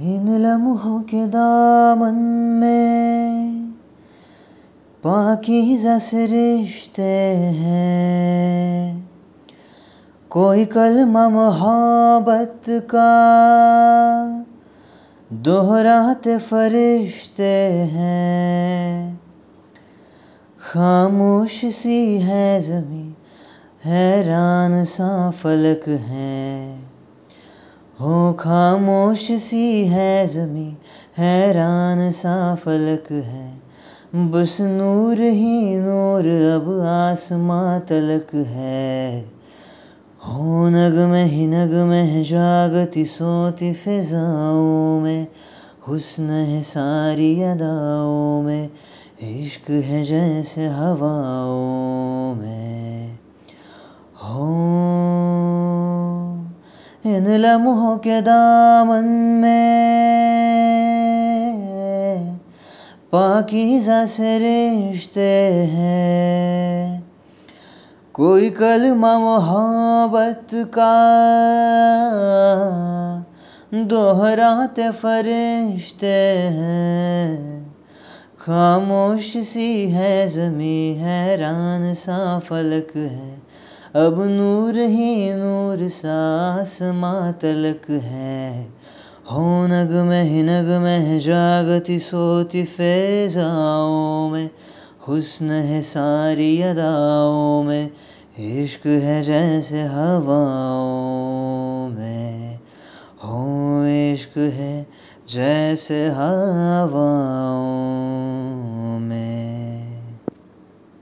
इन लम्हों के दामन में पाकिज़ा से रिश्ते हैं। कोई कलमा मोहब्बत का दोहराते फरिश्ते हैं। खामोश सी है ज़मीं हैरान सा फलक है। हो खामोश सी है ज़मीं हैरान सा फलक है। बस नूर ही नूर, अब आसमां तलक है। हो नगमे ही नगमे जागती, सोती फिजाओं में, हुस्न है सारी अदाओं में, इश्क है जैसे हवाओं में। इन लम्हों के दामन में पाकिज़ा से रिश्ते हैं। कोई कलमा मोहब्बत का दोहराते फरिश्ते हैं। खामोश सी है, ज़मी हैरान सा फलक है। अब नूर ही नूर सा आसमां तलक है। हो नगमे ही नगमे है जागती सोती फिजाओं में, हुस्न है सारी अदाओं में, इश्क है जैसे हवाओं में। हो इश्क है जैसे हवाओं